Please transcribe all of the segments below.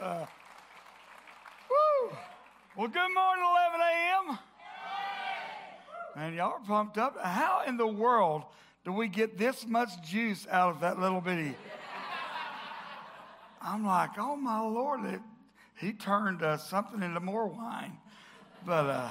Uh, woo. Well, good morning, 11 a.m. And y'all are pumped up. How in the world do we get this much juice out of that little bitty? I'm like, oh my Lord, it, he turned uh, something into more wine. But uh,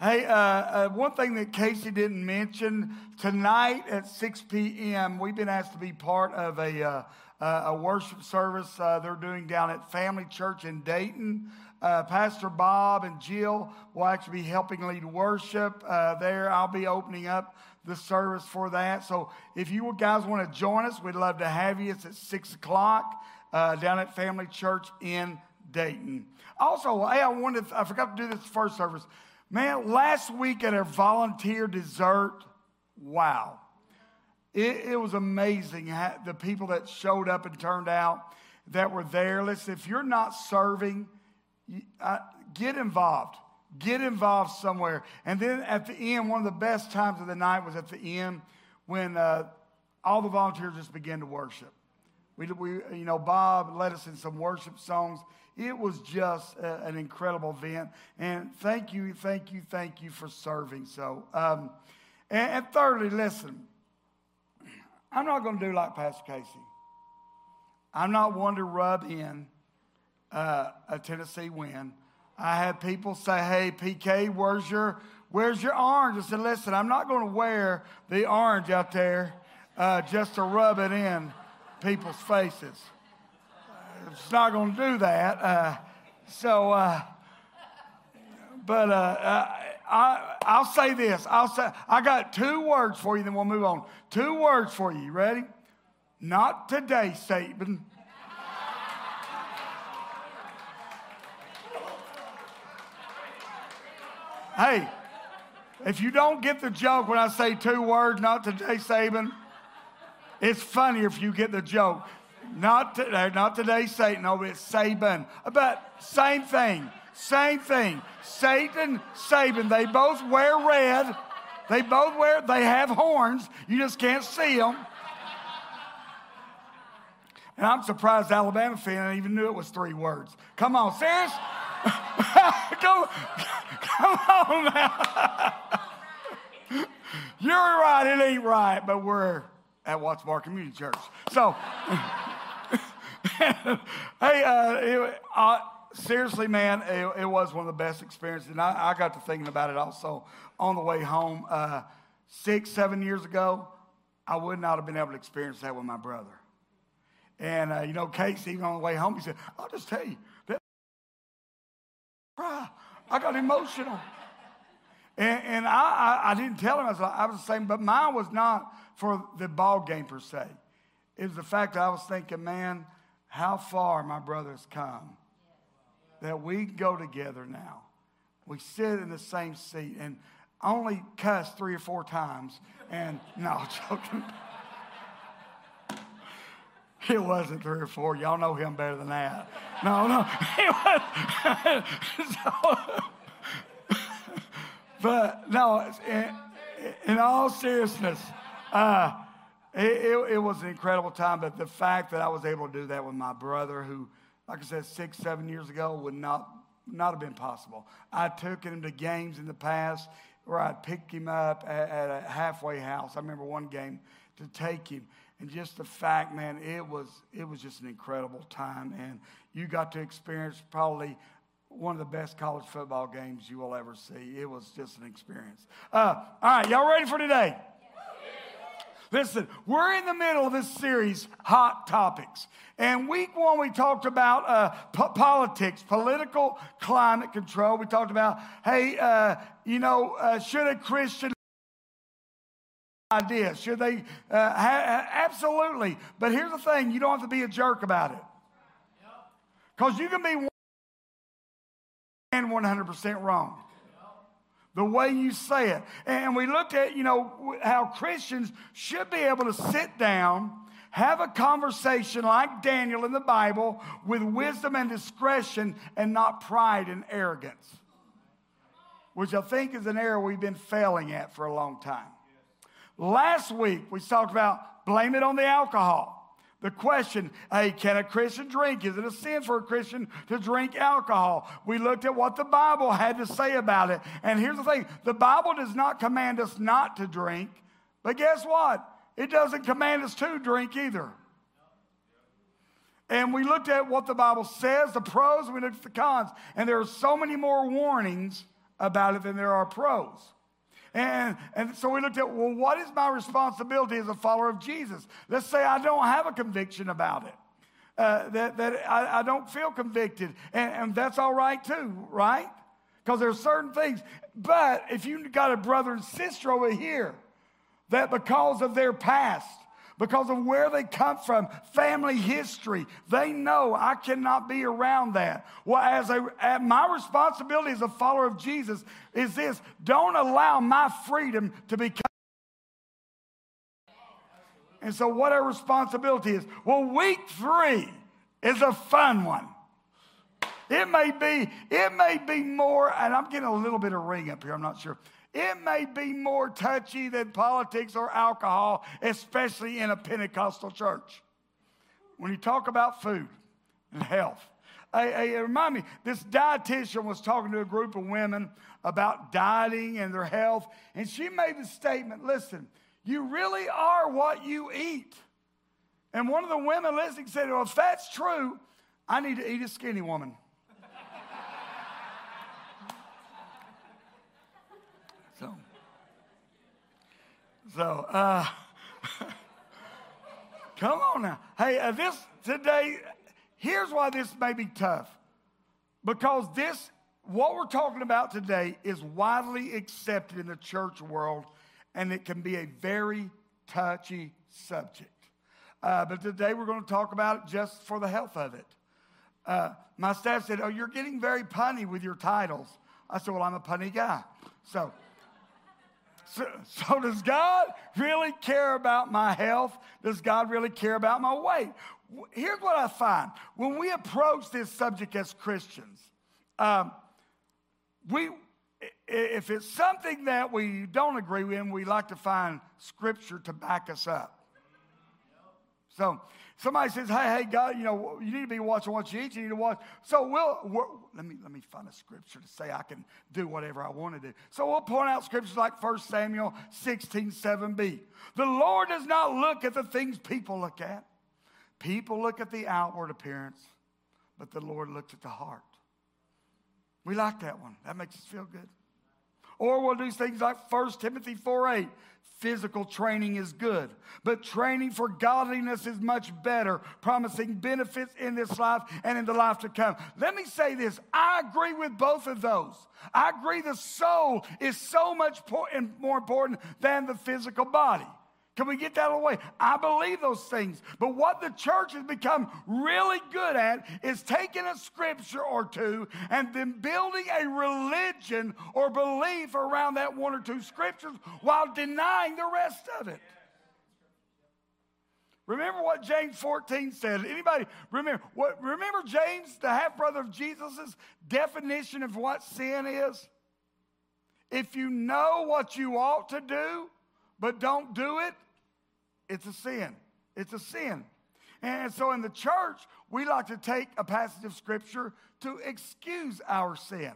hey, uh, uh one thing that Casey didn't mention tonight at 6 p.m., we've been asked to be part of a uh, a worship service uh, they're doing down at Family Church in Dayton. Uh, Pastor Bob and Jill will actually be helping lead worship uh, there. I'll be opening up the service for that. So if you guys want to join us, we'd love to have you. It's at 6 o'clock uh, down at Family Church in Dayton. Also, hey, I wanted, I forgot to do this first service. Man, last week at our volunteer dessert, wow. It, it was amazing the people that showed up and turned out that were there. Listen, if you're not serving, uh, get involved. Get involved somewhere. And then at the end, one of the best times of the night was at the end when uh, all the volunteers just began to worship. We, we, you know, Bob led us in some worship songs. It was just a, an incredible event. And thank you, thank you, thank you for serving. So, um, and, and thirdly, listen, I'm not going to do like Pastor Casey. I'm not one to rub in uh, a Tennessee win. I had people say, "Hey, PK, where's your where's your orange?" I said, "Listen, I'm not going to wear the orange out there uh, just to rub it in people's faces. It's not going to do that." Uh, so, uh, but uh, uh, I, I'll say this. I'll say I got two words for you, then we'll move on. Two words for you. Ready? Not today, Satan. hey, if you don't get the joke when I say two words, not today, Saban, it's funnier if you get the joke. Not today, uh, not today, Satan. No, it's Saban. But same thing. Same thing. Satan, Saban, they both wear red. They both wear, they have horns. You just can't see them. And I'm surprised Alabama fan even knew it was three words. Come on, serious? come, come on now. You're right, it ain't right, but we're at Watts Bar Community Church. So, hey, uh, uh, seriously, man, it, it, was one of the best experiences. And I, I, got to thinking about it also on the way home. Uh, six, seven years ago, I would not have been able to experience that with my brother. And, uh, you know, Casey, even on the way home, he said, I'll just tell you, that. I got emotional. And, and I, I, I, didn't tell him, I was, I was saying, but mine was not for the ball game per se. It was the fact that I was thinking, man, how far my brother's come that we go together now. We sit in the same seat and only cuss three or four times. And no, joking. It wasn't three or four. Y'all know him better than that. No, no. It was. so, but no, in, in all seriousness, uh, it, it, it was an incredible time. But the fact that I was able to do that with my brother, who like I said, six, seven years ago would not, not have been possible. I took him to games in the past where I'd pick him up at, at a halfway house. I remember one game to take him. And just the fact, man, it was, it was just an incredible time. And you got to experience probably one of the best college football games you will ever see. It was just an experience. Uh, all right, y'all ready for today? Listen, we're in the middle of this series, Hot Topics. And week one, we talked about uh, po- politics, political climate control. We talked about, hey, uh, you know, uh, should a Christian idea? Should they? Uh, ha- absolutely. But here's the thing you don't have to be a jerk about it. Because you can be 100% wrong the way you say it. And we looked at, you know, how Christians should be able to sit down, have a conversation like Daniel in the Bible with wisdom and discretion and not pride and arrogance, which I think is an area we've been failing at for a long time. Last week, we talked about blame it on the alcohol. The question, hey, can a Christian drink? Is it a sin for a Christian to drink alcohol? We looked at what the Bible had to say about it. And here's the thing the Bible does not command us not to drink, but guess what? It doesn't command us to drink either. And we looked at what the Bible says, the pros, we looked at the cons. And there are so many more warnings about it than there are pros. And, and so we looked at, well, what is my responsibility as a follower of Jesus? Let's say I don't have a conviction about it, uh, that, that I, I, don't feel convicted. And, and that's all right too, right? Because there are certain things. But if you got a brother and sister over here that because of their past, because of where they come from, family history. They know I cannot be around that. Well, as a my responsibility as a follower of Jesus is this: don't allow my freedom to become. And so, what our responsibility is? Well, week three is a fun one. It may be, it may be more, and I'm getting a little bit of ring up here. I'm not sure. It may be more touchy than politics or alcohol, especially in a Pentecostal church. When you talk about food and health, Hey, hey, remind me, this dietitian was talking to a group of women about dieting and their health, and she made the statement listen, you really are what you eat. And one of the women listening said, Well, if that's true, I need to eat a skinny woman. So, uh, come on now. Hey, uh, this today, here's why this may be tough. Because this, what we're talking about today, is widely accepted in the church world, and it can be a very touchy subject. Uh, but today we're going to talk about it just for the health of it. Uh, my staff said, Oh, you're getting very punny with your titles. I said, Well, I'm a punny guy. So, so, so, does God really care about my health? Does God really care about my weight? Here's what I find when we approach this subject as Christians, um, we, if it's something that we don't agree with, we like to find scripture to back us up. So somebody says, "Hey, hey, God, you know, you need to be watching what you eat. You need to watch." So we'll let me let me find a scripture to say I can do whatever I want to do. So we'll point out scriptures like 1 Samuel 16, 7b. The Lord does not look at the things people look at. People look at the outward appearance, but the Lord looks at the heart. We like that one. That makes us feel good. Or we'll do things like 1 Timothy 4 8. Physical training is good, but training for godliness is much better, promising benefits in this life and in the life to come. Let me say this I agree with both of those. I agree the soul is so much more important than the physical body. Can we get that out of the way? I believe those things. But what the church has become really good at is taking a scripture or two and then building a religion or belief around that one or two scriptures while denying the rest of it. Remember what James 14 said. Anybody remember what remember James, the half-brother of Jesus' definition of what sin is? If you know what you ought to do, but don't do it, it's a sin. It's a sin. And so in the church, we like to take a passage of scripture to excuse our sin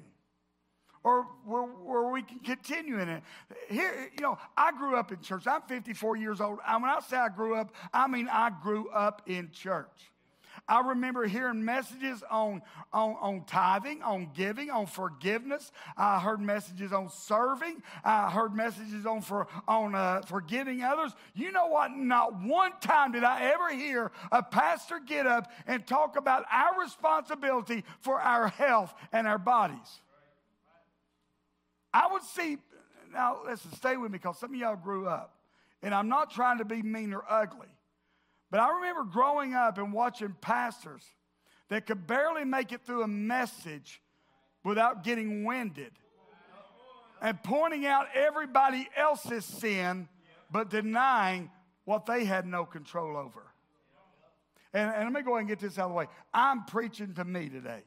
or where, where, we can continue in it. Here, you know, I grew up in church. I'm 54 years old. And when I say I grew up, I mean I grew up in church. I remember hearing messages on, on, on tithing, on giving, on forgiveness. I heard messages on serving. I heard messages on, for, on uh, forgiving others. You know what? Not one time did I ever hear a pastor get up and talk about our responsibility for our health and our bodies. I would see, now listen, stay with me because some of y'all grew up. And I'm not trying to be mean or ugly. But I remember growing up and watching pastors that could barely make it through a message without getting winded and pointing out everybody else's sin, but denying what they had no control over. And, and let me go ahead and get this out of the way. I'm preaching to me today.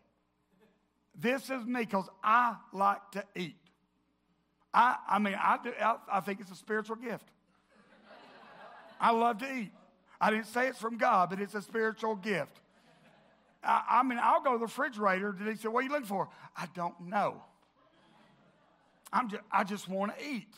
This is me because I like to eat. I, I mean, I, do, I, I think it's a spiritual gift. I love to eat. I didn't say it's from God, but it's a spiritual gift. I, I mean, I'll go to the refrigerator. Did he say, What are you looking for? I don't know. I'm just, I just want to eat.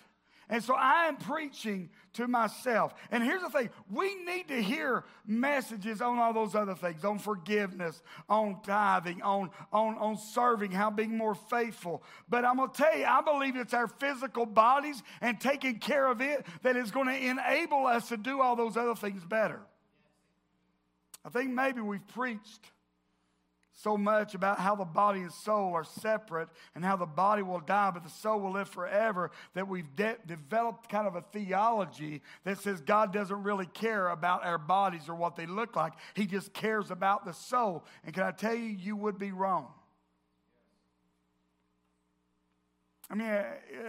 And so I am preaching to myself. And here's the thing we need to hear messages on all those other things on forgiveness, on tithing, on, on, on serving, how being more faithful. But I'm going to tell you, I believe it's our physical bodies and taking care of it that is going to enable us to do all those other things better. I think maybe we've preached so much about how the body and soul are separate and how the body will die, but the soul will live forever, that we've de- developed kind of a theology that says God doesn't really care about our bodies or what they look like. He just cares about the soul. And can I tell you, you would be wrong. I mean, uh,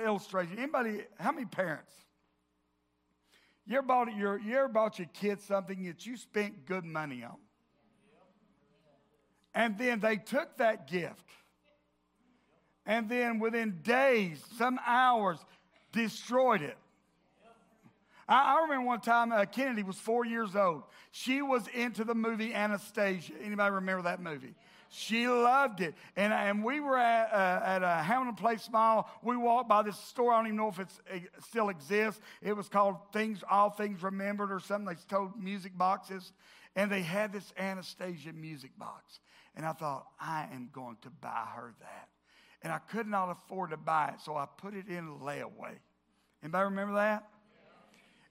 illustration. Anybody, how many parents? You ever bought your, you ever bought your kids something that you spent good money on? And then they took that gift. And then within days, some hours, destroyed it. I, I remember one time uh, Kennedy was four years old. She was into the movie Anastasia. Anybody remember that movie? She loved it. And, and we were at, uh, at a Hamilton Place Mall. We walked by this store. I don't even know if it still exists. It was called Things, All Things Remembered or something. They sold music boxes. And they had this Anastasia music box. And I thought, I am going to buy her that. And I could not afford to buy it, so I put it in layaway. Anybody remember that?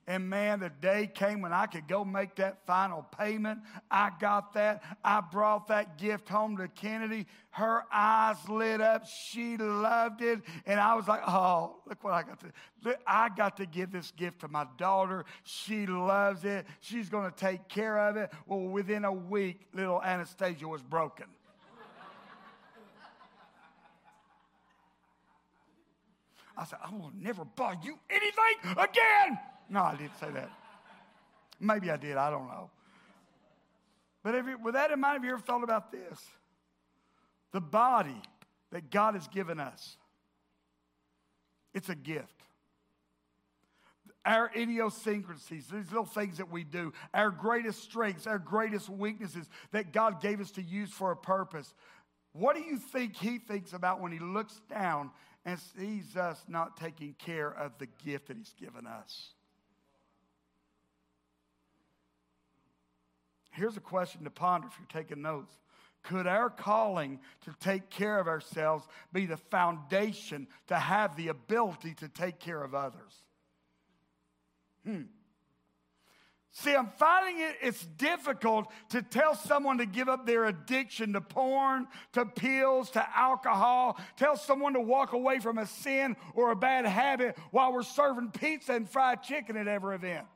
And man, the day came when I could go make that final payment. I got that. I brought that gift home to Kennedy. Her eyes lit up. She loved it. And I was like, oh, look what I got to I got to give this gift to my daughter. She loves it. She's going to take care of it. Well, within a week, little Anastasia was broken. I said, I will never buy you anything again. No, I didn't say that. Maybe I did, I don't know. But you, with that in mind, have you ever thought about this? The body that God has given us, it's a gift. Our idiosyncrasies, these little things that we do, our greatest strengths, our greatest weaknesses that God gave us to use for a purpose. What do you think He thinks about when He looks down and sees us not taking care of the gift that He's given us? Here's a question to ponder if you're taking notes. Could our calling to take care of ourselves be the foundation to have the ability to take care of others? Hmm. See, I'm finding it, it's difficult to tell someone to give up their addiction to porn, to pills, to alcohol, tell someone to walk away from a sin or a bad habit while we're serving pizza and fried chicken at every event.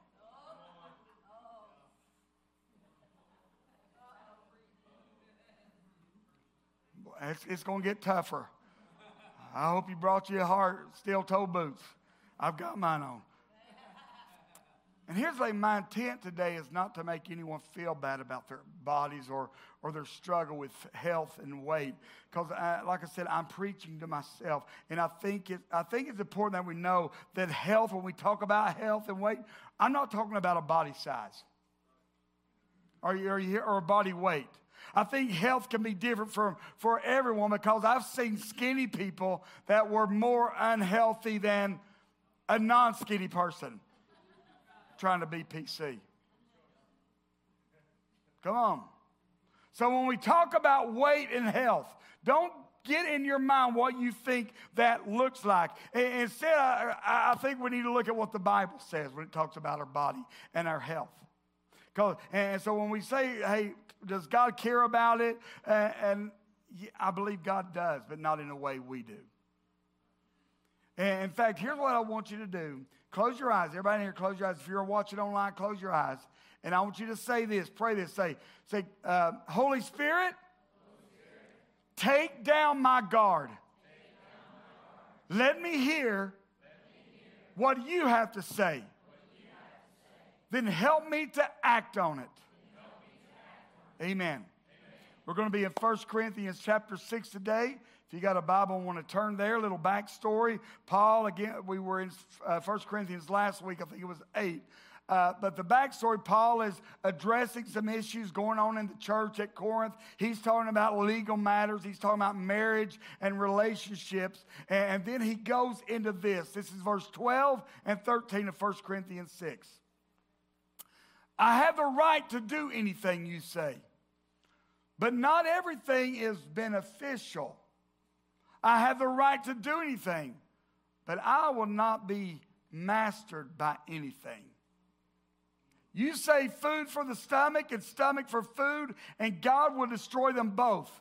It's, it's going to get tougher. I hope you brought your a heart, steel toe boots. I've got mine on. And here's like my intent today is not to make anyone feel bad about their bodies or, or their struggle with health and weight. Because, like I said, I'm preaching to myself. And I think, it, I think it's important that we know that health, when we talk about health and weight, I'm not talking about a body size or, or, or a body weight. I think health can be different for, for everyone because I've seen skinny people that were more unhealthy than a non skinny person trying to be PC. Come on. So when we talk about weight and health, don't get in your mind what you think that looks like. Instead, I, I think we need to look at what the Bible says when it talks about our body and our health. And so when we say, hey, does God care about it? Uh, and I believe God does, but not in a way we do. And in fact, here's what I want you to do. Close your eyes. Everybody here, close your eyes. If you're watching online, close your eyes. And I want you to say this, pray this, say, say, uh, Holy, Spirit, take down my guard. Let me hear what you have to say. Then help me to act on it. Amen. Amen. We're going to be in 1 Corinthians chapter 6 today. If you got a Bible and want to turn there, little backstory. Paul, again, we were in uh, 1 Corinthians last week, I think it was 8. Uh, but the backstory, Paul is addressing some issues going on in the church at Corinth. He's talking about legal matters, he's talking about marriage and relationships. And, and then he goes into this. This is verse 12 and 13 of 1 Corinthians 6. I have the right to do anything you say, but not everything is beneficial. I have the right to do anything, but I will not be mastered by anything. You say food for the stomach and stomach for food, and God will destroy them both.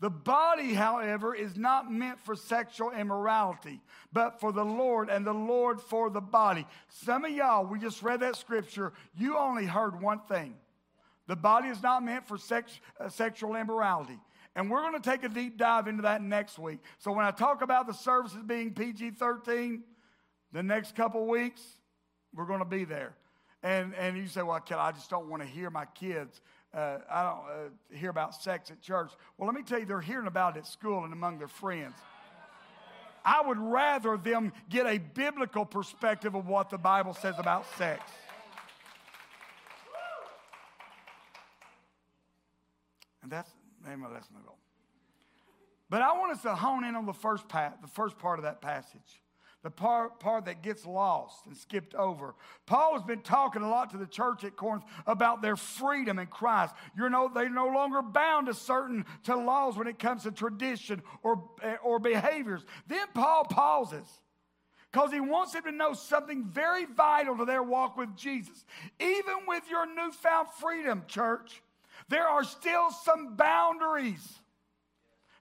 The body, however, is not meant for sexual immorality, but for the Lord, and the Lord for the body. Some of y'all, we just read that scripture, you only heard one thing. The body is not meant for sex, uh, sexual immorality. And we're going to take a deep dive into that next week. So when I talk about the services being PG 13, the next couple weeks, we're going to be there. And, and you say, well, I just don't want to hear my kids. Uh, I don't uh, hear about sex at church. Well, let me tell you, they're hearing about it at school and among their friends. I would rather them get a biblical perspective of what the Bible says about sex. And that's maybe let's move on. But I want us to hone in on the first part, the first part of that passage the part, part that gets lost and skipped over. Paul has been talking a lot to the church at Corinth about their freedom in Christ. You know, they're no longer bound to certain to laws when it comes to tradition or, or behaviors. Then Paul pauses because he wants them to know something very vital to their walk with Jesus. Even with your newfound freedom, church, there are still some boundaries.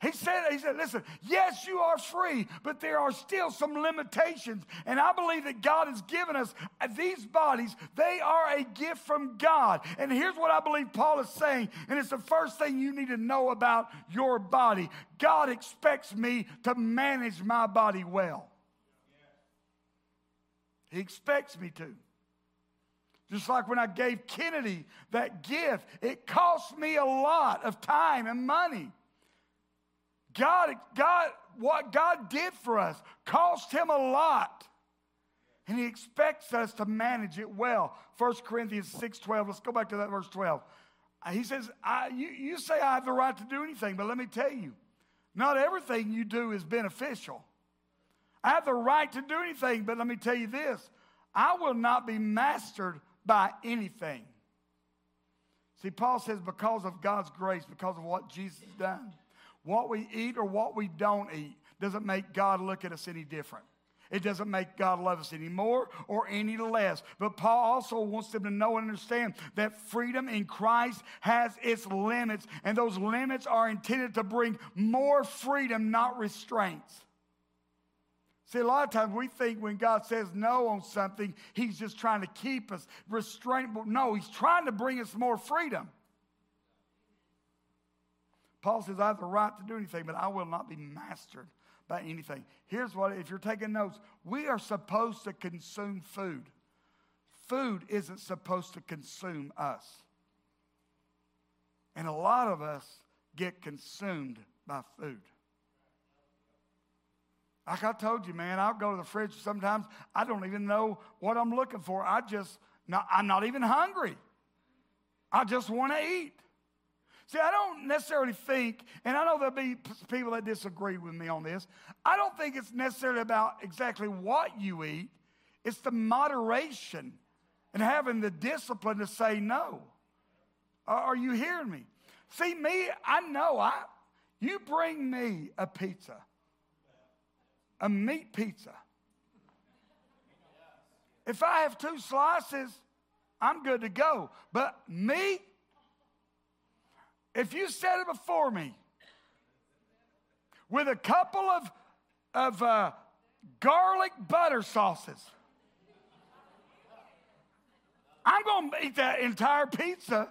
He said, he said, listen, yes, you are free, but there are still some limitations. And I believe that God has given us these bodies. They are a gift from God. And here's what I believe Paul is saying, and it's the first thing you need to know about your body. God expects me to manage my body well. He expects me to. Just like when I gave Kennedy that gift, it cost me a lot of time and money. God, God, what God did for us cost him a lot. And he expects us to manage it well. 1 Corinthians 6 12. Let's go back to that verse 12. Uh, he says, you, you say I have the right to do anything, but let me tell you, not everything you do is beneficial. I have the right to do anything, but let me tell you this I will not be mastered by anything. See, Paul says, because of God's grace, because of what Jesus has done, what we eat or what we don't eat doesn't make God look at us any different. It doesn't make God love us any more or any less. But Paul also wants them to know and understand that freedom in Christ has its limits, and those limits are intended to bring more freedom, not restraints. See, a lot of times we think when God says no on something, He's just trying to keep us restrained. No, He's trying to bring us more freedom. Paul says, I have the right to do anything, but I will not be mastered by anything. Here's what, if you're taking notes, we are supposed to consume food. Food isn't supposed to consume us. And a lot of us get consumed by food. Like I told you, man, I'll go to the fridge sometimes. I don't even know what I'm looking for. I just, not, I'm not even hungry. I just want to eat. See, I don't necessarily think, and I know there'll be people that disagree with me on this, I don't think it's necessarily about exactly what you eat, it's the moderation and having the discipline to say no. Are you hearing me? See, me, I know, I, you bring me a pizza, a meat pizza. If I have two slices, I'm good to go. But meat, if you set it before me with a couple of, of uh, garlic butter sauces, I'm going to eat that entire pizza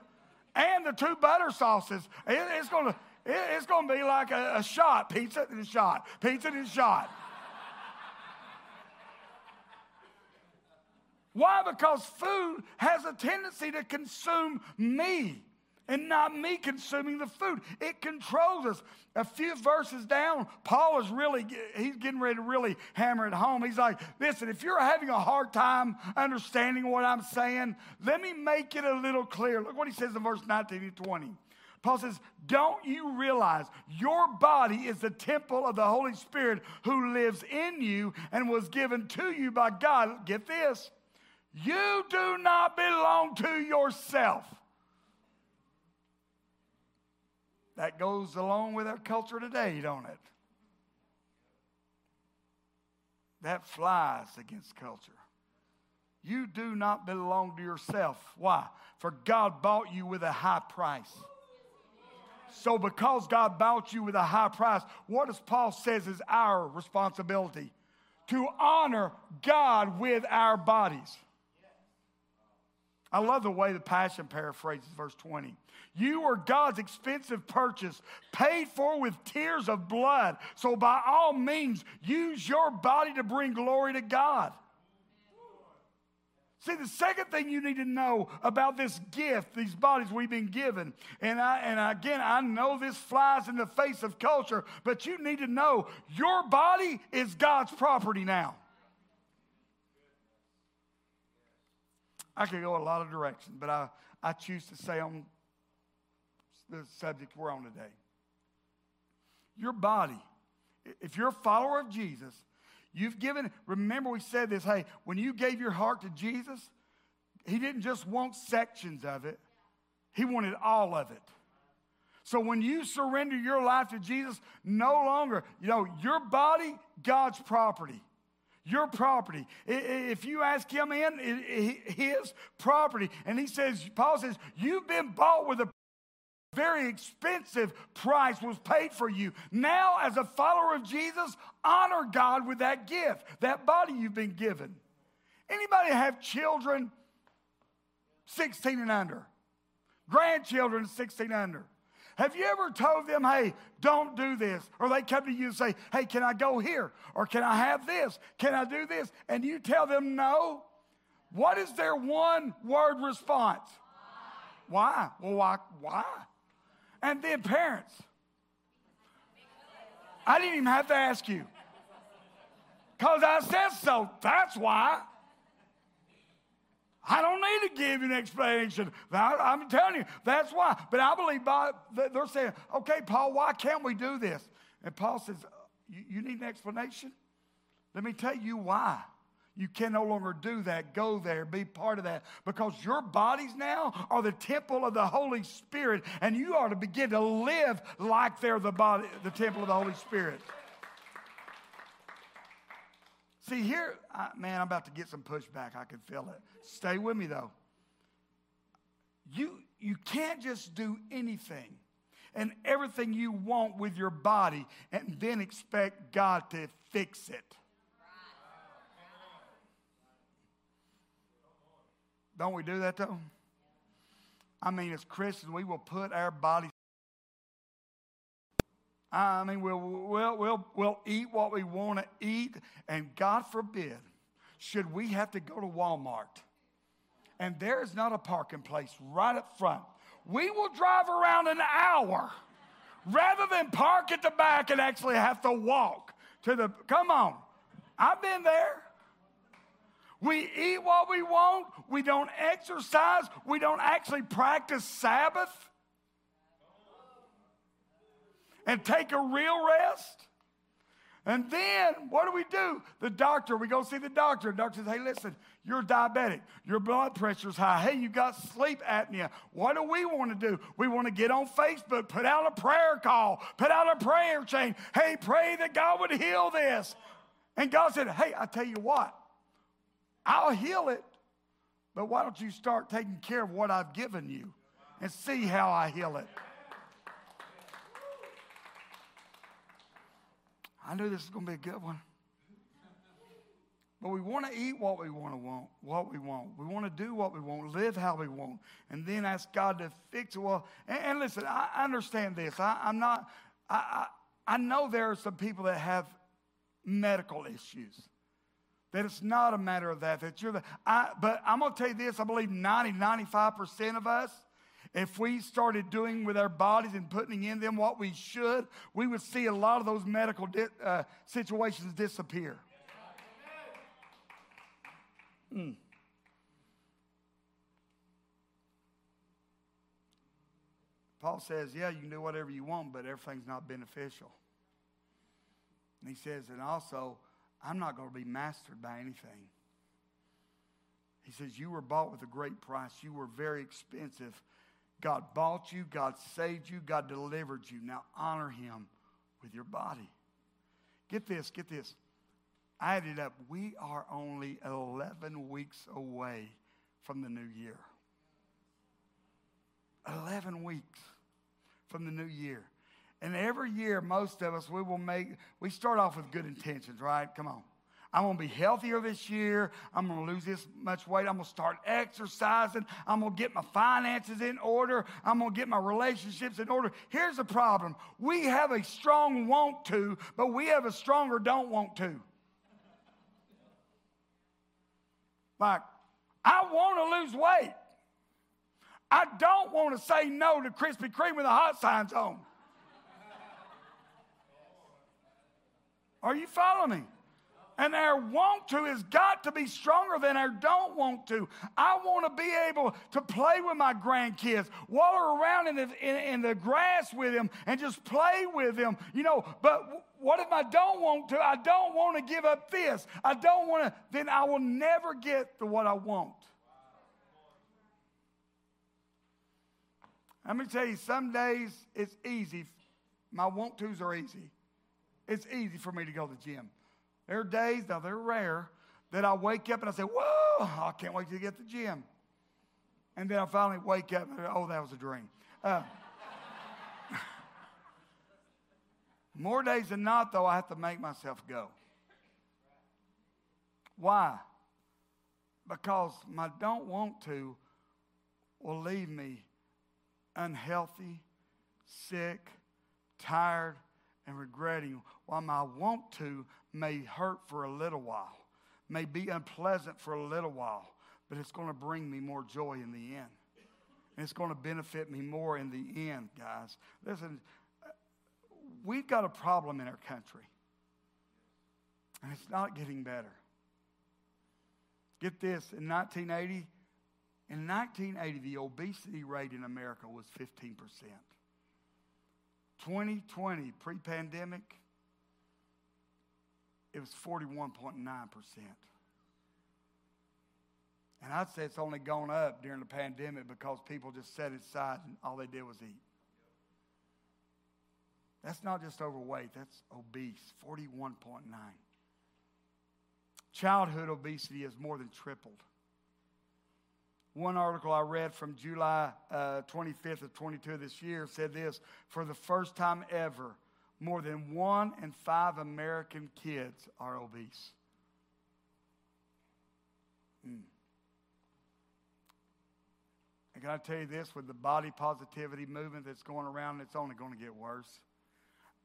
and the two butter sauces. It, it's going to it, it's going to be like a, a shot, pizza and a shot, pizza and a shot. Why? Because food has a tendency to consume me. and not me consuming the food. It controls us. A few verses down, Paul is really, he's getting ready to really hammer it home. He's like, listen, if you're having a hard time understanding what I'm saying, let me make it a little clear. Look what he says in verse 19 and 20. Paul says, Don't you realize your body is the temple of the Holy Spirit who lives in you and was given to you by God? Get this. You do not belong to yourself. That goes along with our culture today, don't it? That flies against culture. You do not belong to yourself. Why? For God bought you with a high price. So, because God bought you with a high price, what does Paul says is our responsibility? To honor God with our bodies. I love the way the Passion paraphrases verse 20. You are God's expensive purchase, paid for with tears of blood. So, by all means, use your body to bring glory to God. See, the second thing you need to know about this gift, these bodies we've been given, and, I, and again, I know this flies in the face of culture, but you need to know your body is God's property now. I could go a lot of directions, but I, I choose to say on the subject we're on today. Your body, if you're a follower of Jesus, You've given, remember we said this, hey, when you gave your heart to Jesus, he didn't just want sections of it, he wanted all of it. So when you surrender your life to Jesus, no longer, you know, your body, God's property. Your property. If you ask him in, his property. And he says, Paul says, you've been bought with a very expensive price was paid for you. Now, as a follower of Jesus, honor God with that gift, that body you've been given. Anybody have children 16 and under? Grandchildren 16 under? Have you ever told them, hey, don't do this? Or they come to you and say, hey, can I go here? Or can I have this? Can I do this? And you tell them no? What is their one word response? Why? Well, why? Why? And then parents. I didn't even have to ask you. Because I said so. That's why. I don't need to give you an explanation. I'm telling you, that's why. But I believe by, they're saying, okay, Paul, why can't we do this? And Paul says, you need an explanation? Let me tell you why. You can no longer do that. Go there, be part of that. Because your bodies now are the temple of the Holy Spirit, and you are to begin to live like they're the body, the temple of the Holy Spirit. See, here, I, man, I'm about to get some pushback. I can feel it. Stay with me, though. You, you can't just do anything and everything you want with your body and then expect God to fix it. Don't we do that though? I mean, as Christians, we will put our bodies. I mean, we'll, we'll, we'll, we'll eat what we want to eat, and God forbid, should we have to go to Walmart and there is not a parking place right up front, we will drive around an hour rather than park at the back and actually have to walk to the. Come on, I've been there. We eat what we want. We don't exercise. We don't actually practice Sabbath and take a real rest. And then what do we do? The doctor, we go see the doctor. The doctor says, hey, listen, you're diabetic. Your blood pressure's high. Hey, you got sleep apnea. What do we want to do? We want to get on Facebook, put out a prayer call, put out a prayer chain. Hey, pray that God would heal this. And God said, hey, I tell you what, I'll heal it. But why don't you start taking care of what I've given you and see how I heal it? I knew this was going to be a good one. But we want to eat what we want to want, what we want. We want to do what we want, live how we want, and then ask God to fix it. Well, and, and listen, I understand this. I, am not. I, I I know there are some people that have medical issues. That it's not a matter of that, that you're the, I, but I'm to tell you this I believe 90, 95% of us, If we started doing with our bodies and putting in them what we should, we would see a lot of those medical di- uh, situations disappear. Mm. Paul says, Yeah, you can do whatever you want, but everything's not beneficial. And he says, And also, I'm not going to be mastered by anything. He says, You were bought with a great price. You were very expensive. God bought you, God saved you, God delivered you. Now honor him with your body. Get this, get this. I added up. We are only 11 weeks away from the new year. 11 weeks from the new year. And every year, most of us, we will make, we start off with good intentions, right? Come on. I'm going to be healthier this year. I'm going to lose this much weight. I'm going to start exercising. I'm going to get my finances in order. I'm going to get my relationships in order. Here's the problem we have a strong want to, but we have a stronger don't want to. Like, I want to lose weight. I don't want to say no to Krispy Kreme with the hot signs on. Are you following me? And our want to has got to be stronger than our don't want to. I want to be able to play with my grandkids, waller around in the, in, in the grass with them, and just play with them. You know, but what if I don't want to? I don't want to give up this. I don't want to, then I will never get to what I want. Let me tell you, some days it's easy. My want tos are easy. It's easy for me to go to the gym. There are days, now they're rare, that I wake up and I say, Whoa, I can't wait to get to the gym. And then I finally wake up and Oh, that was a dream. Uh, more days than not, though, I have to make myself go. Why? Because my don't want to will leave me unhealthy, sick, tired, and regretting while my want to may hurt for a little while, may be unpleasant for a little while, but it's going to bring me more joy in the end. And it's going to benefit me more in the end, guys. Listen, we've got a problem in our country, and it's not getting better. Get this in 1980, in 1980, the obesity rate in America was 15%. 2020, pre pandemic, it was 41.9%. And I'd say it's only gone up during the pandemic because people just set it aside and all they did was eat. That's not just overweight, that's obese, 41.9. Childhood obesity has more than tripled. One article I read from July uh, 25th of 22 this year said this For the first time ever, more than one in five American kids are obese. Mm. And can I tell you this with the body positivity movement that's going around, it's only going to get worse.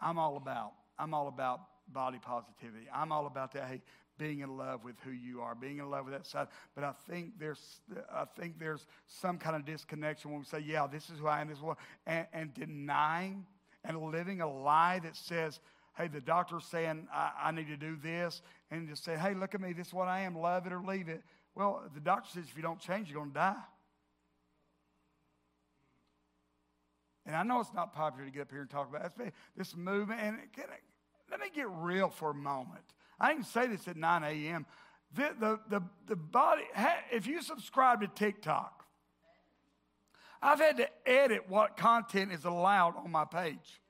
I'm all about, I'm all about body positivity. I'm all about that. Hey, being in love with who you are, being in love with that side. But I think there's, I think there's some kind of disconnection when we say, yeah, this is who I am, this is what, and, and denying and living a lie that says, hey, the doctor's saying I, I need to do this, and just say, hey, look at me, this is what I am, love it or leave it. Well, the doctor says if you don't change, you're going to die. And I know it's not popular to get up here and talk about this movement. And let me get real for a moment. I didn't say this at 9 a.m. The, the, the, the body, if you subscribe to TikTok, I've had to edit what content is allowed on my page.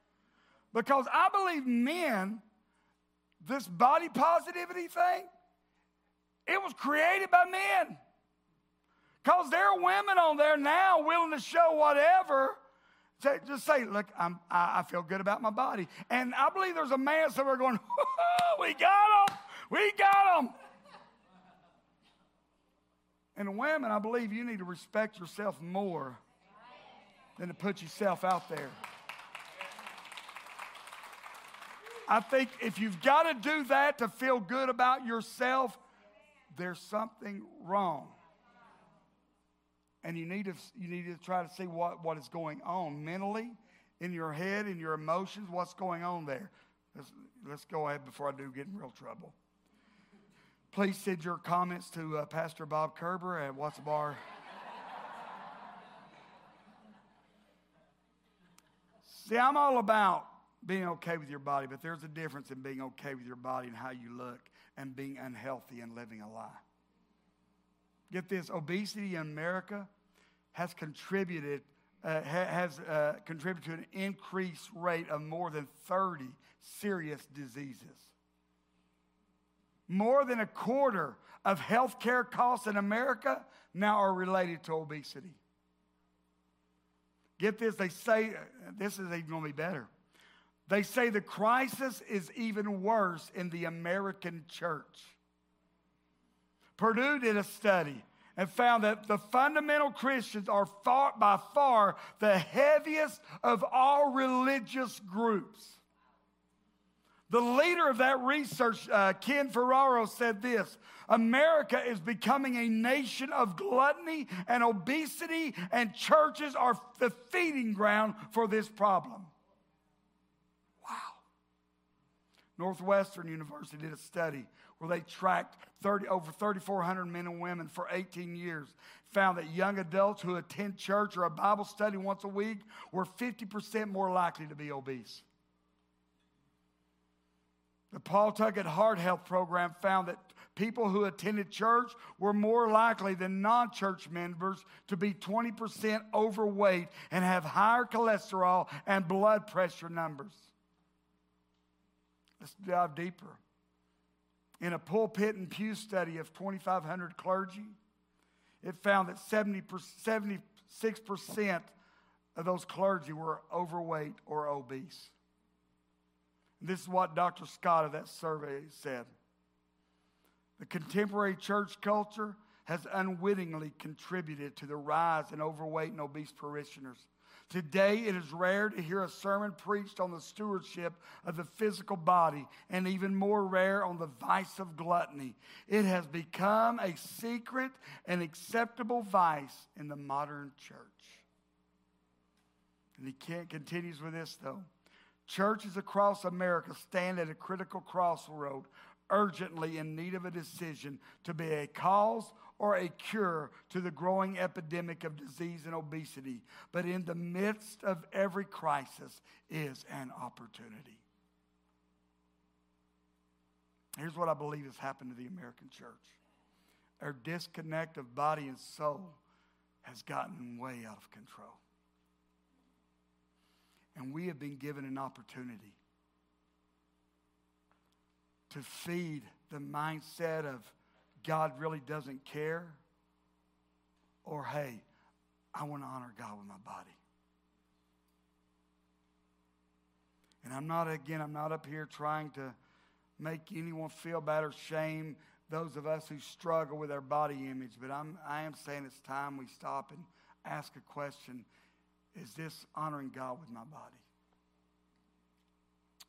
Because I believe men, this body positivity thing, it was created by men. Because there are women on there now willing to show whatever. Just say, look, I'm, I, I feel good about my body. And I believe there's a man somewhere going, we got him. We got him. And women, I believe you need to respect yourself more than to put yourself out there. I think if you've got to do that to feel good about yourself, there's something wrong. and you need to, you need to try to see what, what is going on mentally, in your head, in your emotions, what's going on there. Let's, let's go ahead before I do get in real trouble. Please send your comments to uh, Pastor Bob Kerber at Watts Bar. See, I'm all about being okay with your body, but there's a difference in being okay with your body and how you look and being unhealthy and living a lie. Get this obesity in America has contributed, uh, ha- has uh, contributed to an increased rate of more than 30 serious diseases. More than a quarter of healthcare costs in America now are related to obesity. Get this, they say, this is even going to be better. They say the crisis is even worse in the American church. Purdue did a study and found that the fundamental Christians are far, by far the heaviest of all religious groups. The leader of that research, uh, Ken Ferraro, said this America is becoming a nation of gluttony and obesity, and churches are the feeding ground for this problem. Wow. Northwestern University did a study where they tracked 30, over 3,400 men and women for 18 years, found that young adults who attend church or a Bible study once a week were 50% more likely to be obese. The Paul Pawtucket Heart Health Program found that people who attended church were more likely than non church members to be 20% overweight and have higher cholesterol and blood pressure numbers. Let's dive deeper. In a pulpit and pew study of 2,500 clergy, it found that 70 76% of those clergy were overweight or obese. This is what Dr. Scott of that survey said. The contemporary church culture has unwittingly contributed to the rise in overweight and obese parishioners. Today, it is rare to hear a sermon preached on the stewardship of the physical body, and even more rare on the vice of gluttony. It has become a secret and acceptable vice in the modern church. And he continues with this, though. Churches across America stand at a critical crossroad, urgently in need of a decision to be a cause or a cure to the growing epidemic of disease and obesity. But in the midst of every crisis is an opportunity. Here's what I believe has happened to the American church our disconnect of body and soul has gotten way out of control. And we have been given an opportunity to feed the mindset of God really doesn't care, or hey, I want to honor God with my body. And I'm not, again, I'm not up here trying to make anyone feel bad or shame those of us who struggle with our body image, but I'm, I am saying it's time we stop and ask a question Is this honoring God with my body?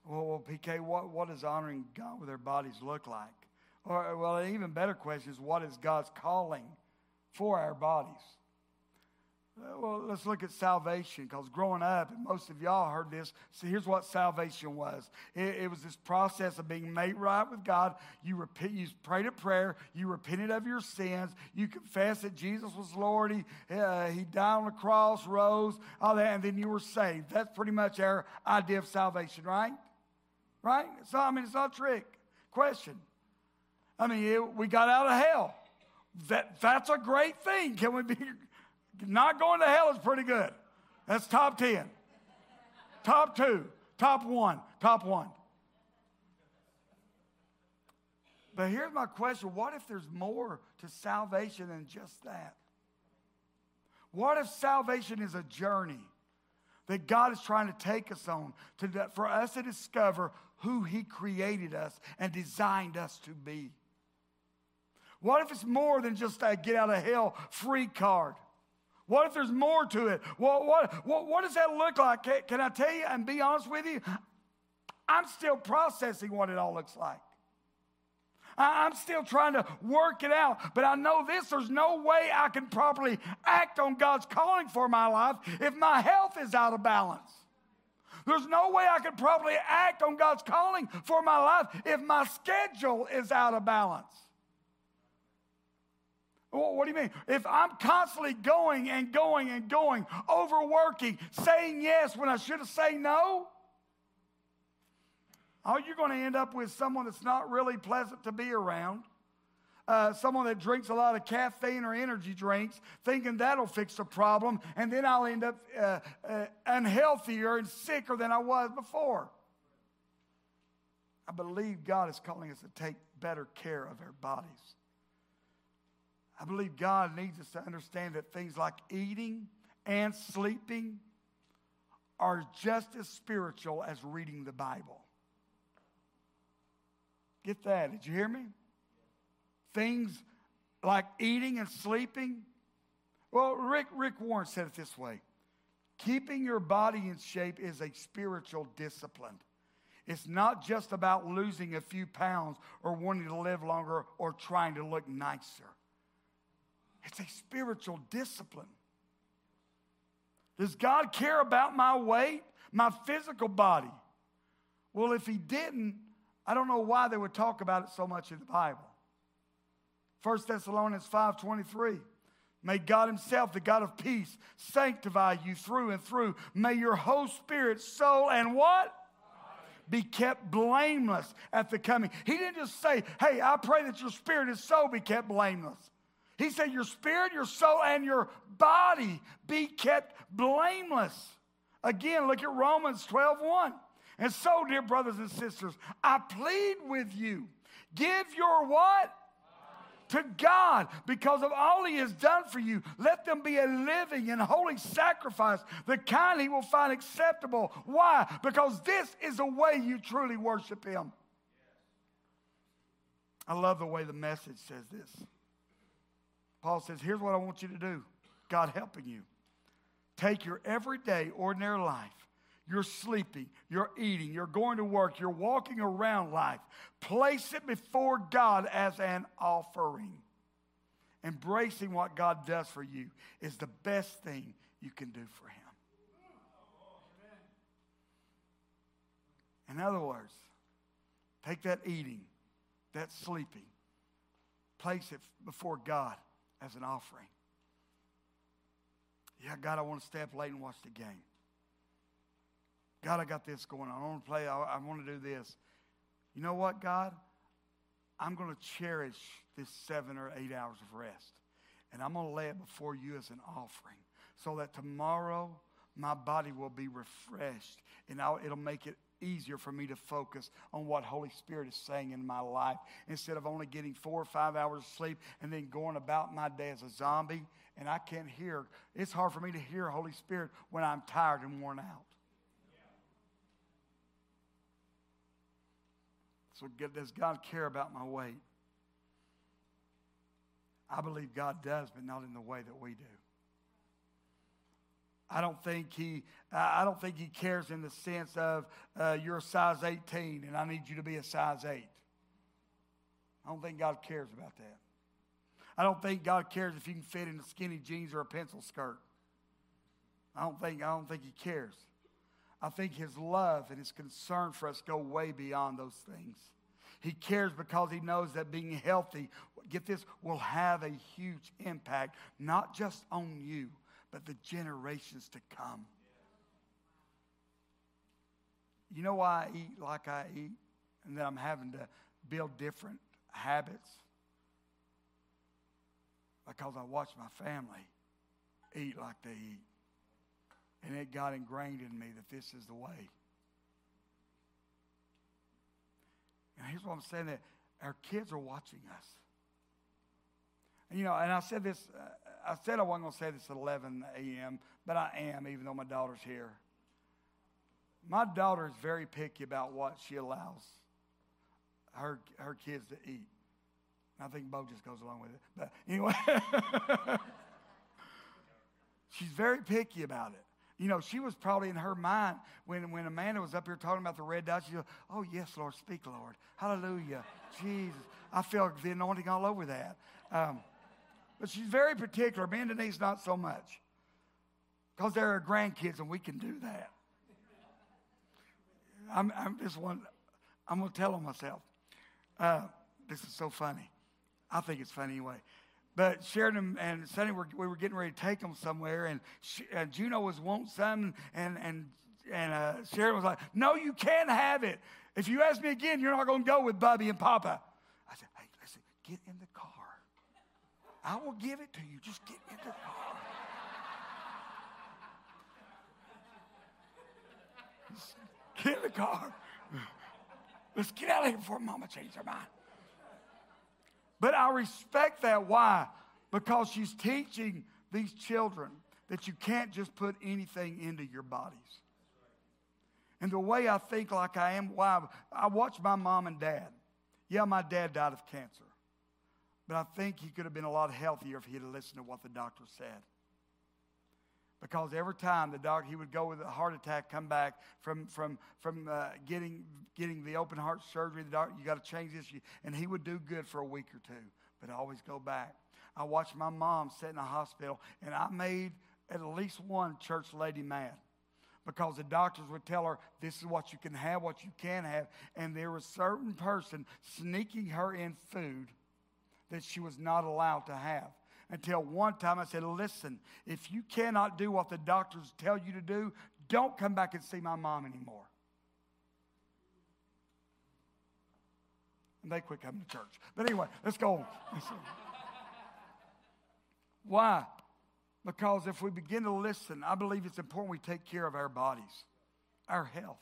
Well, well PK, what, what does honoring God with our bodies look like? Or, well, an even better question is what is God's calling for our bodies? Well, let's look at salvation because growing up, most of y'all heard this. So here's what salvation was it, it, was this process of being made right with God. You, repent, you prayed a prayer, you repented of your sins, you confessed that Jesus was Lord, He, uh, he died on the cross, rose, all that, and then you were saved. That's pretty much our idea of salvation, right? Right? So, I mean, it's not a trick. Question. I mean, it, we got out of hell. That, that's a great thing. Can we be not going to hell is pretty good. That's top 10. top two, top one, top one. But here's my question what if there's more to salvation than just that? What if salvation is a journey that God is trying to take us on to, for us to discover who He created us and designed us to be? What if it's more than just a get out of hell free card? What if there's more to it? What, what, what, what does that look like? Can, can I tell you and be honest with you? I'm still processing what it all looks like. I, am still trying to work it out. But I know this there's no way I can properly act on God's calling for my life if my health is out of balance. There's no way I can properly act on God's calling for my life if my schedule is out of balance. What do you mean? If I'm constantly going and going and going, overworking, saying yes when I should have said no, oh, you're going to end up with someone that's not really pleasant to be around. Uh, someone that drinks a lot of caffeine or energy drinks, thinking that'll fix the problem, and then I'll end up uh, uh, unhealthier and sicker than I was before. I believe God is calling us to take better care of our bodies. I believe God needs us to understand that things like eating and sleeping are just as spiritual as reading the Bible. Get that? Did you hear me? Things like eating and sleeping. Well, Rick, Rick Warren said it this way keeping your body in shape is a spiritual discipline. It's not just about losing a few pounds or wanting to live longer or trying to look nicer. It's a spiritual discipline. Does God care about my weight, my physical body? Well, if He didn't, I don't know why they would talk about it so much in the Bible. 1 Thessalonians 5:23. May God Himself, the God of peace, sanctify you through and through. May your whole spirit, soul, and what? Be kept blameless at the coming. He didn't just say, Hey, I pray that your spirit and soul be kept blameless. He said, Your spirit, your soul, and your body be kept blameless. Again, look at Romans 12 1. And so, dear brothers and sisters, I plead with you, give your what? to God because of all He has done for you. Let them be a living and holy sacrifice, the kind He will find acceptable. Why? Because this is the way you truly worship Him. I love the way the message says this. Paul says, Here's what I want you to do God helping you. Take your everyday, ordinary life. You're sleeping, you're eating, you're going to work, you're walking around life. Place it before God as an offering. Embracing what God does for you is the best thing you can do for Him. In other words, take that eating, that sleeping, place it before God as an offering. Yeah, God, I want to stay up late and watch the game. God, I got this going on. I want to play. I, I want to do this. You know what, God? I'm going to cherish this seven or eight hours of rest. And I'm going to lay it before you as an offering so that tomorrow my body will be refreshed and I'll, it'll make it easier for me to focus on what Holy Spirit is saying in my life instead of only getting four or five hours of sleep and then going about my day as a zombie and I can't hear. It's hard for me to hear Holy Spirit when I'm tired and worn out. So, does God care about my weight? I believe God does, but not in the way that we do. I don't think he, I don't think he cares in the sense of uh, you're a size 18 and I need you to be a size 8. I don't think God cares about that. I don't think God cares if you can fit in a skinny jeans or a pencil skirt. I don't think, I don't think he cares. I think his love and his concern for us go way beyond those things. He cares because he knows that being healthy, get this, will have a huge impact, not just on you, but the generations to come. You know why I eat like I eat? And that I'm having to build different habits? Because I watch my family eat like they eat. And it got ingrained in me that this is the way. And here's what I'm saying that our kids are watching us. And, you know, and I said this, uh, I said I wasn't going to say this at 11 a.m., but I am, even though my daughter's here. My daughter is very picky about what she allows her, her kids to eat. I think Bo just goes along with it. But anyway, she's very picky about it. You know, she was probably in her mind when, when Amanda was up here talking about the red dot. She goes, Oh, yes, Lord, speak, Lord. Hallelujah. Jesus. I feel the anointing all over that. Um, but she's very particular. Me and Denise, not so much. Because there are grandkids and we can do that. I'm, I'm just one, I'm going to tell on myself. Uh, this is so funny. I think it's funny anyway. But Sheridan and Sonny were, we were getting ready to take them somewhere, and she, uh, Juno was wanting some, and and and uh, Sheridan was like, "No, you can't have it. If you ask me again, you're not going to go with Bubby and Papa." I said, "Hey, listen, get in the car. I will give it to you. Just get in the car." get in the car. Let's get out of here before Mama changes her mind. But I respect that. Why? Because she's teaching these children that you can't just put anything into your bodies. And the way I think like I am, why? I watch my mom and dad. Yeah, my dad died of cancer. But I think he could have been a lot healthier if he had listened to what the doctor said. Because every time the doctor, he would go with a heart attack, come back from, from, from uh, getting, getting the open heart surgery. The doctor, you got to change this. And he would do good for a week or two, but always go back. I watched my mom sit in a hospital, and I made at least one church lady mad because the doctors would tell her this is what you can have, what you can't have, and there was a certain person sneaking her in food that she was not allowed to have until one time I said, Listen, if you cannot do what the doctors tell you to do, don't come back and see my mom anymore. And they quit coming to church. But anyway, let's go on. Why? Because if we begin to listen, I believe it's important we take care of our bodies, our health.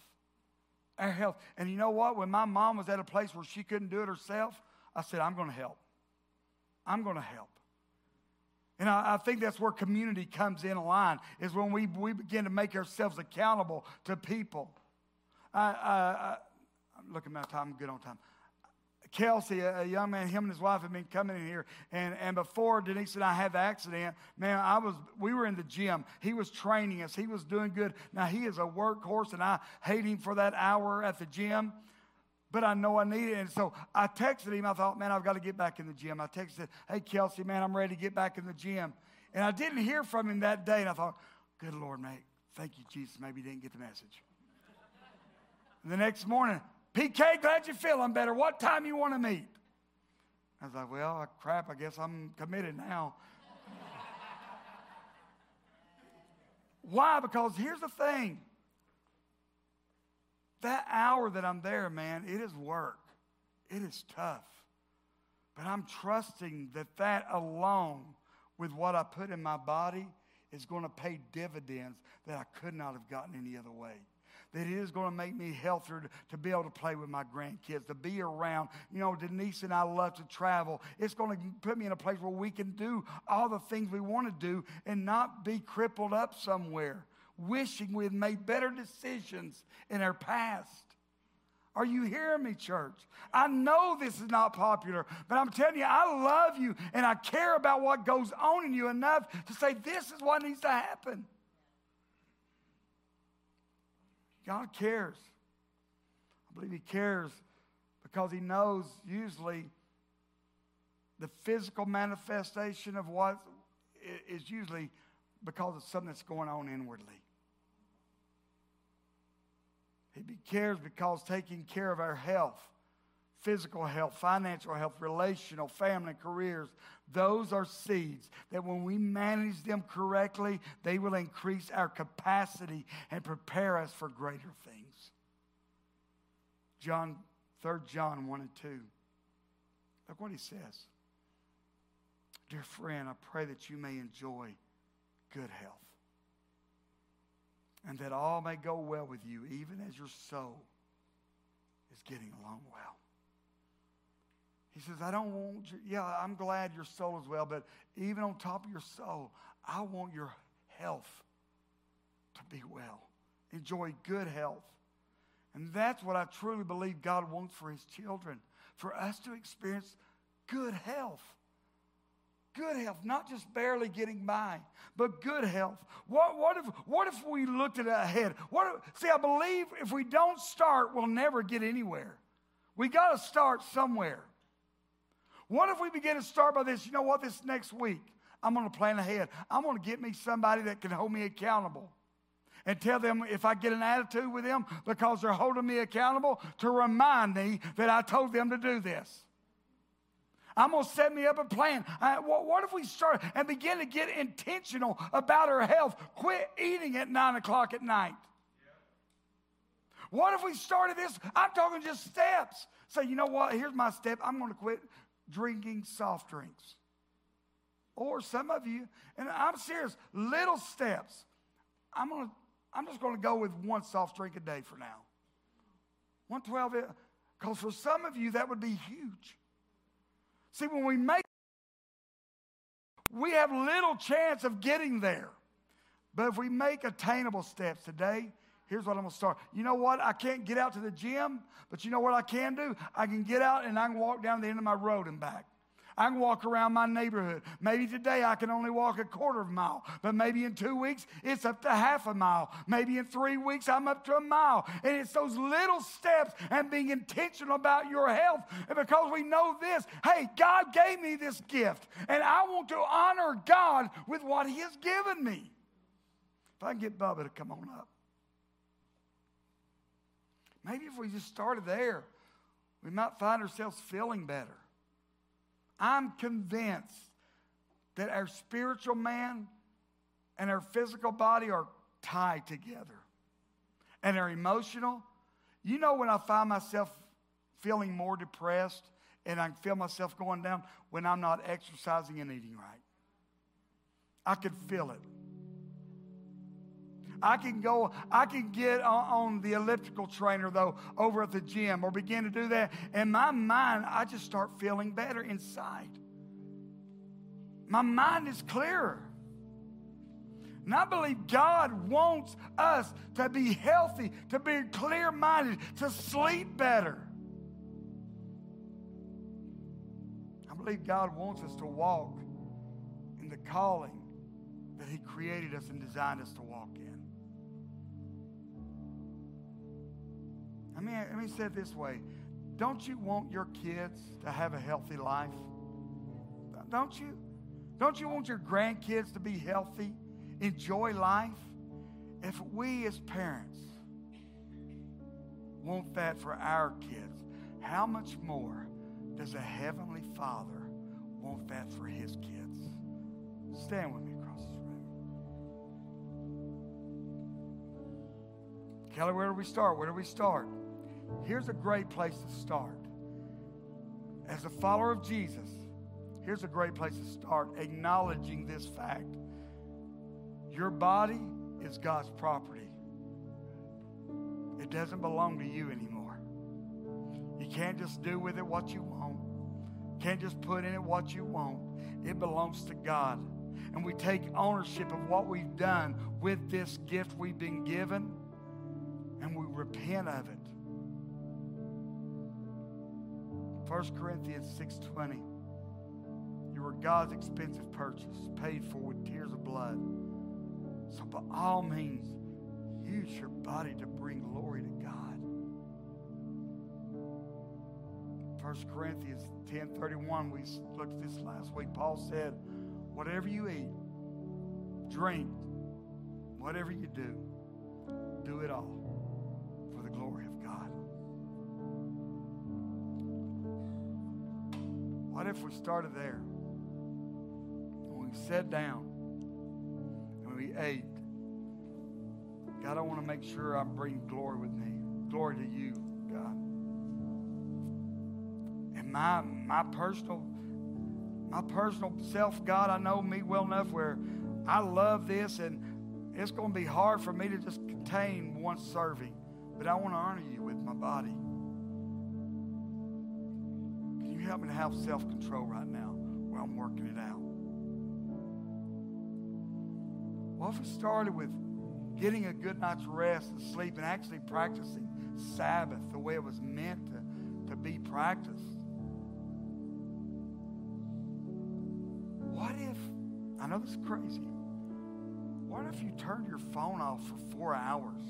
Our health. And you know what? When my mom was at a place where she couldn't do it herself, I said, I'm going to help. I'm going to help. And I, I, think that's where community comes in line, is when we, we begin to make ourselves accountable to people. I, I, am looking at my time, I'm good on time. Kelsey, a, a, young man, him and his wife have been coming in here, and, and before Denise and I had the accident, man, I was we were in the gym. He was training us. He was doing good. Now he is a workhorse, and I hate him for that hour at the gym but I know I need it. And so I texted him. I thought, man, I've got to get back in the gym. I texted, hey, Kelsey, man, I'm ready to get back in the gym. And I didn't hear from him that day. And I thought, good Lord, mate, thank you, Jesus. Maybe he didn't get the message. the next morning, PK, glad you're feeling better. What time you want to meet? I was like, well, crap, I guess I'm committed now. Why? Because here's the thing that hour that I'm there, man, it is work. It is tough. But I'm trusting that that alone, with what I put in my body, is going to pay dividends that I could not have gotten any other way. That it is going to make me healthier to, be able to play with my grandkids, to be around. You know, Denise and I love to travel. It's going to put me in a place where we can do all the things we want to do and not be crippled up somewhere wishing we had made better decisions in our past. Are you hearing me, church? I know this is not popular, but I'm telling you, I love you and I care about what goes on in you enough to say this is what needs to happen. God cares. I believe He cares because He knows usually the physical manifestation of what is usually because of something that's going on inwardly. He cares because taking care of our health, physical health, financial health, relational, family, careers, those are seeds that when we manage them correctly, they will increase our capacity and prepare us for greater things. John, 3 John 1 and 2. Look what he says. Dear friend, I pray that you may enjoy good health and that all may go well with you, even as your soul is getting along well. He says, I don't want you, yeah, I'm glad your soul is well, but even on top of your soul, I want your health to be well. Enjoy good health. And that's what I truly believe God wants for his children, for us to experience good health. Good health, not just barely getting by, but good health. What, what, if, what if we looked at it ahead? What see, I believe if we don't start, we'll never get anywhere. We got to start somewhere. What if we begin to start by this? You know what? This next week, I'm going to plan ahead. I'm going to get me somebody that can hold me accountable and tell them if I get an attitude with them because they're holding me accountable to remind me that I told them to do this. I'm going to set me up a plan. Uh, what, what, if we start and begin to get intentional about our health? Quit eating at 9 o'clock at night. What if we started this? I'm talking just steps. Say, you know what? Here's my step. I'm going to quit drinking soft drinks. Or some of you, and I'm serious, little steps. I'm going to I'm just going to go with one soft drink a day for now. 112, because for some of you, that would be huge. See, when we make, we have little chance of getting there. But if we make attainable steps today, here's what I'm to start. You know what? I can't get out to the gym, but you know what I can do? I can get out and I can walk down the end of my road and back. I can walk around my neighborhood. Maybe today I can only walk a quarter of a mile, but maybe in two weeks it's up to half a mile. Maybe in three weeks I'm up to a mile. And it's those little steps and being intentional about your health. And because we know this, hey, God gave me this gift, and I want to honor God with what He has given me. If I can get Bubba to come on up. Maybe if we just started there, we might find ourselves feeling better. I'm convinced that our spiritual man and our physical body are tied together. And our emotional, you know, when I find myself feeling more depressed and I feel myself going down when I'm not exercising and eating right. I could feel it. I can go, I can get on, on, the elliptical trainer though over at the gym or begin to do that. And my mind, I just start feeling better inside. My mind is clearer. And I believe God wants us to be healthy, to be clear minded, to sleep better. I believe God wants us to walk in the calling that He created us and designed us to walk in. I mean, let me say it this way. Don't you want your kids to have a healthy life? Don't you? Don't you want your grandkids to be healthy, enjoy life? If we as parents want that for our kids, how much more does a heavenly Father want that for his kids? Stand with me across this room. Kelly, where do we start? Where do we start? Here's a great place to start. As a follower of Jesus, here's a great place to start acknowledging this fact. Your body is God's property. It doesn't belong to you anymore. You can't just do with it what you want. Can't just put in it what you want. It belongs to God. And we take ownership of what we've done with this gift we've been given and we repent of it. 1 Corinthians 6:20. You were God's expensive purchase, paid for with tears of blood. So by all means, use your body to bring glory to God. 1 Corinthians 10:31, we looked at this last week. Paul said, whatever you eat, drink, whatever you do, do it all if we started there? When we sat down and we ate, God, I want to make sure I bring glory with me. Glory to you, God. And my my personal my personal self, God, I know me well enough where I love this and it's going to be hard for me to just contain one serving, but I want to honor you with my body help me to have self control right now while I'm working it out? What if it started with getting a good night's rest and sleep and actually practicing Sabbath the way it was meant to, to be practiced? What if, I know this is crazy, what if you turned your phone off for four hours?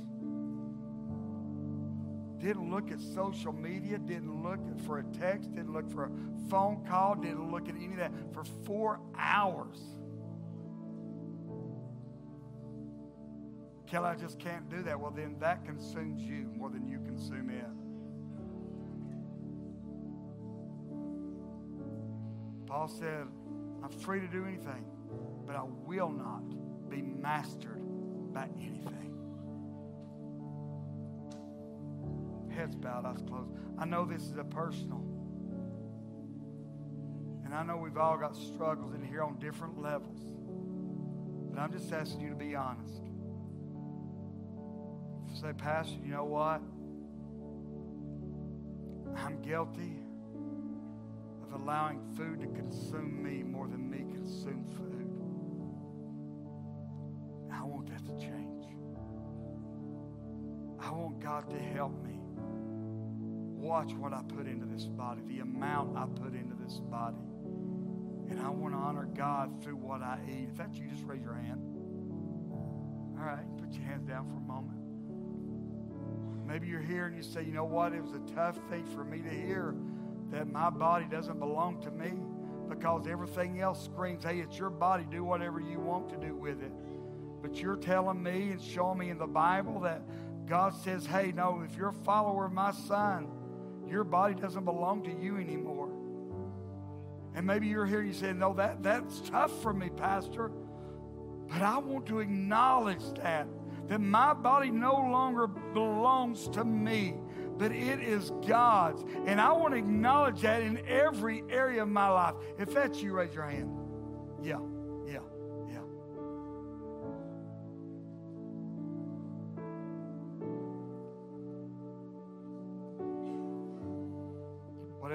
Didn't look at social media, didn't look for a text, didn't look for a phone call, didn't look at any of that for four hours. Kelly, I just can't do that. Well, then that consumes you more than you consume it. Paul said, I'm free to do anything, but I will not be mastered by anything. Heads bowed, eyes closed. I know this is a personal. And I know we've all got struggles in here on different levels. But I'm just asking you to be honest. Say, Pastor, you know what? I'm guilty of allowing food to consume me more than me consume food. I want that to change. I want God to help me. Watch what I put into this body, the amount I put into this body. And I want to honor God through what I eat. If that's you, just raise your hand. All right, put your hands down for a moment. Maybe you're here and you say, you know what? It was a tough thing for me to hear that my body doesn't belong to me because everything else screams, hey, it's your body. Do whatever you want to do with it. But you're telling me and showing me in the Bible that God says, hey, no, if you're a follower of my son, your body doesn't belong to you anymore. And maybe you're here and you say, no, that, that's tough for me, Pastor. But I want to acknowledge that, that my body no longer belongs to me, but it is God's. And I want to acknowledge that in every area of my life. If that's you, raise your hand. Yeah.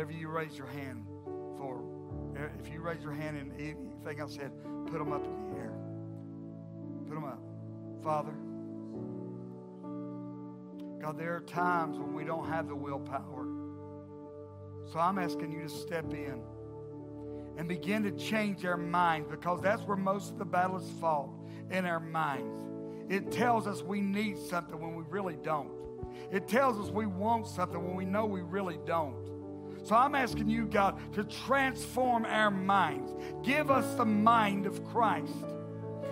Whatever you raise your hand for, if you raise your hand in anything I said, put them up in the air. Put them up. Father, God, there are times when we don't have the willpower. So I'm asking you to step in and begin to change our minds because that's where most of the battle is fought in our minds. It tells us we need something when we really don't. It tells us we want something when we know we really don't. So I'm asking you, God, to transform our minds. Give us the mind of Christ.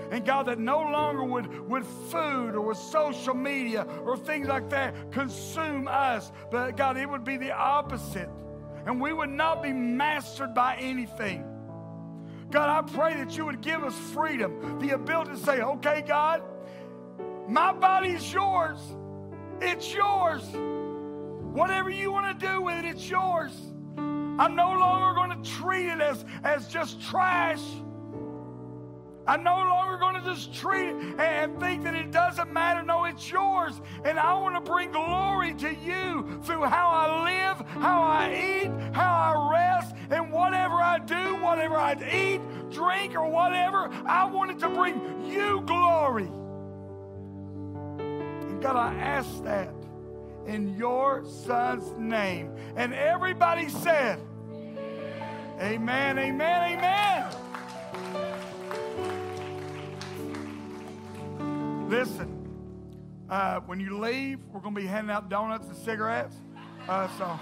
And God, that no longer would, would food or with social media or things like that consume us, but God, it would be the opposite. And we would not be mastered by anything. God, I pray that you would give us freedom, the ability to say, okay, God, my body is yours. It's yours. Whatever you want to do with it, it's yours. I'm no longer going to treat it as, as just trash. I'm no longer going to just treat it and think that it doesn't matter. No, it's yours. And I want to bring glory to you through how I live, how I eat, how I rest, and whatever I do, whatever I eat, drink, or whatever. I want it to bring you glory. And God, I ask that in your son's name. And everybody said, Amen, amen, amen. Listen, uh, when you leave, we're going to be handing out donuts and cigarettes. Uh, so,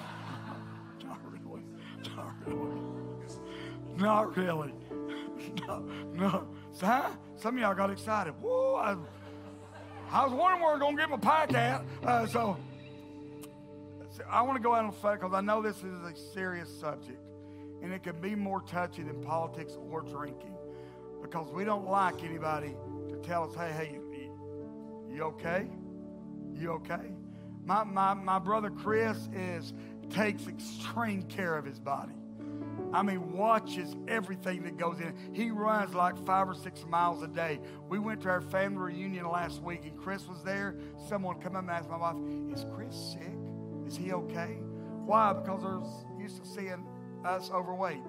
not really. Not really. Not really. No, no. So, huh? Some of y'all got excited. Whoa, I, I was wondering where we're going to get my pack at. Uh, so, I want to go out on fact because I know this is a serious subject and it can be more touchy than politics or drinking because we don't like anybody to tell us, hey, hey, you, you okay? You okay? My, my, my brother Chris is takes extreme care of his body. I mean, watches everything that goes in. He runs like five or six miles a day. We went to our family reunion last week, and Chris was there. Someone come up and asked my wife, "Is Chris sick? Is he okay?" Why? Because they're used to seeing us overweight.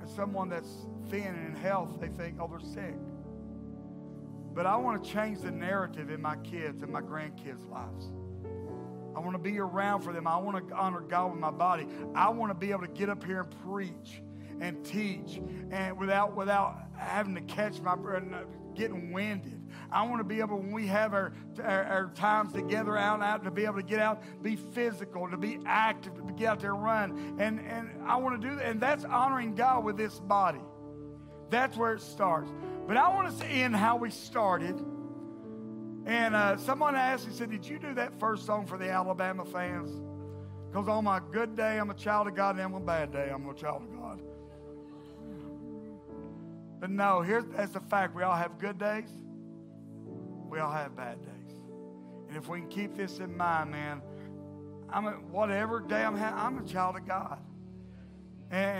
And someone that's thin and in health, they think, "Oh, they're sick." But I want to change the narrative in my kids and my grandkids' lives. I want to be around for them. I want to honor God with my body. I want to be able to get up here and preach and teach and without, without having to catch my breath, and getting winded. I want to be able, when we have our, our, our, times together out out, to be able to get out, be physical, to be active, to get out there and run. And, and I want to do that. And that's honoring God with this body. That's where it starts. But I want to end how we started. And uh, someone asked me, said, Did you do that first song for the Alabama fans? Because on my good day, I'm a child of God, and on my bad day, I'm a child of God. But no, here's that's the fact. We all have good days. We all have bad days. And if we can keep this in mind, man, I'm a, whatever day I'm having, I'm a child of God. And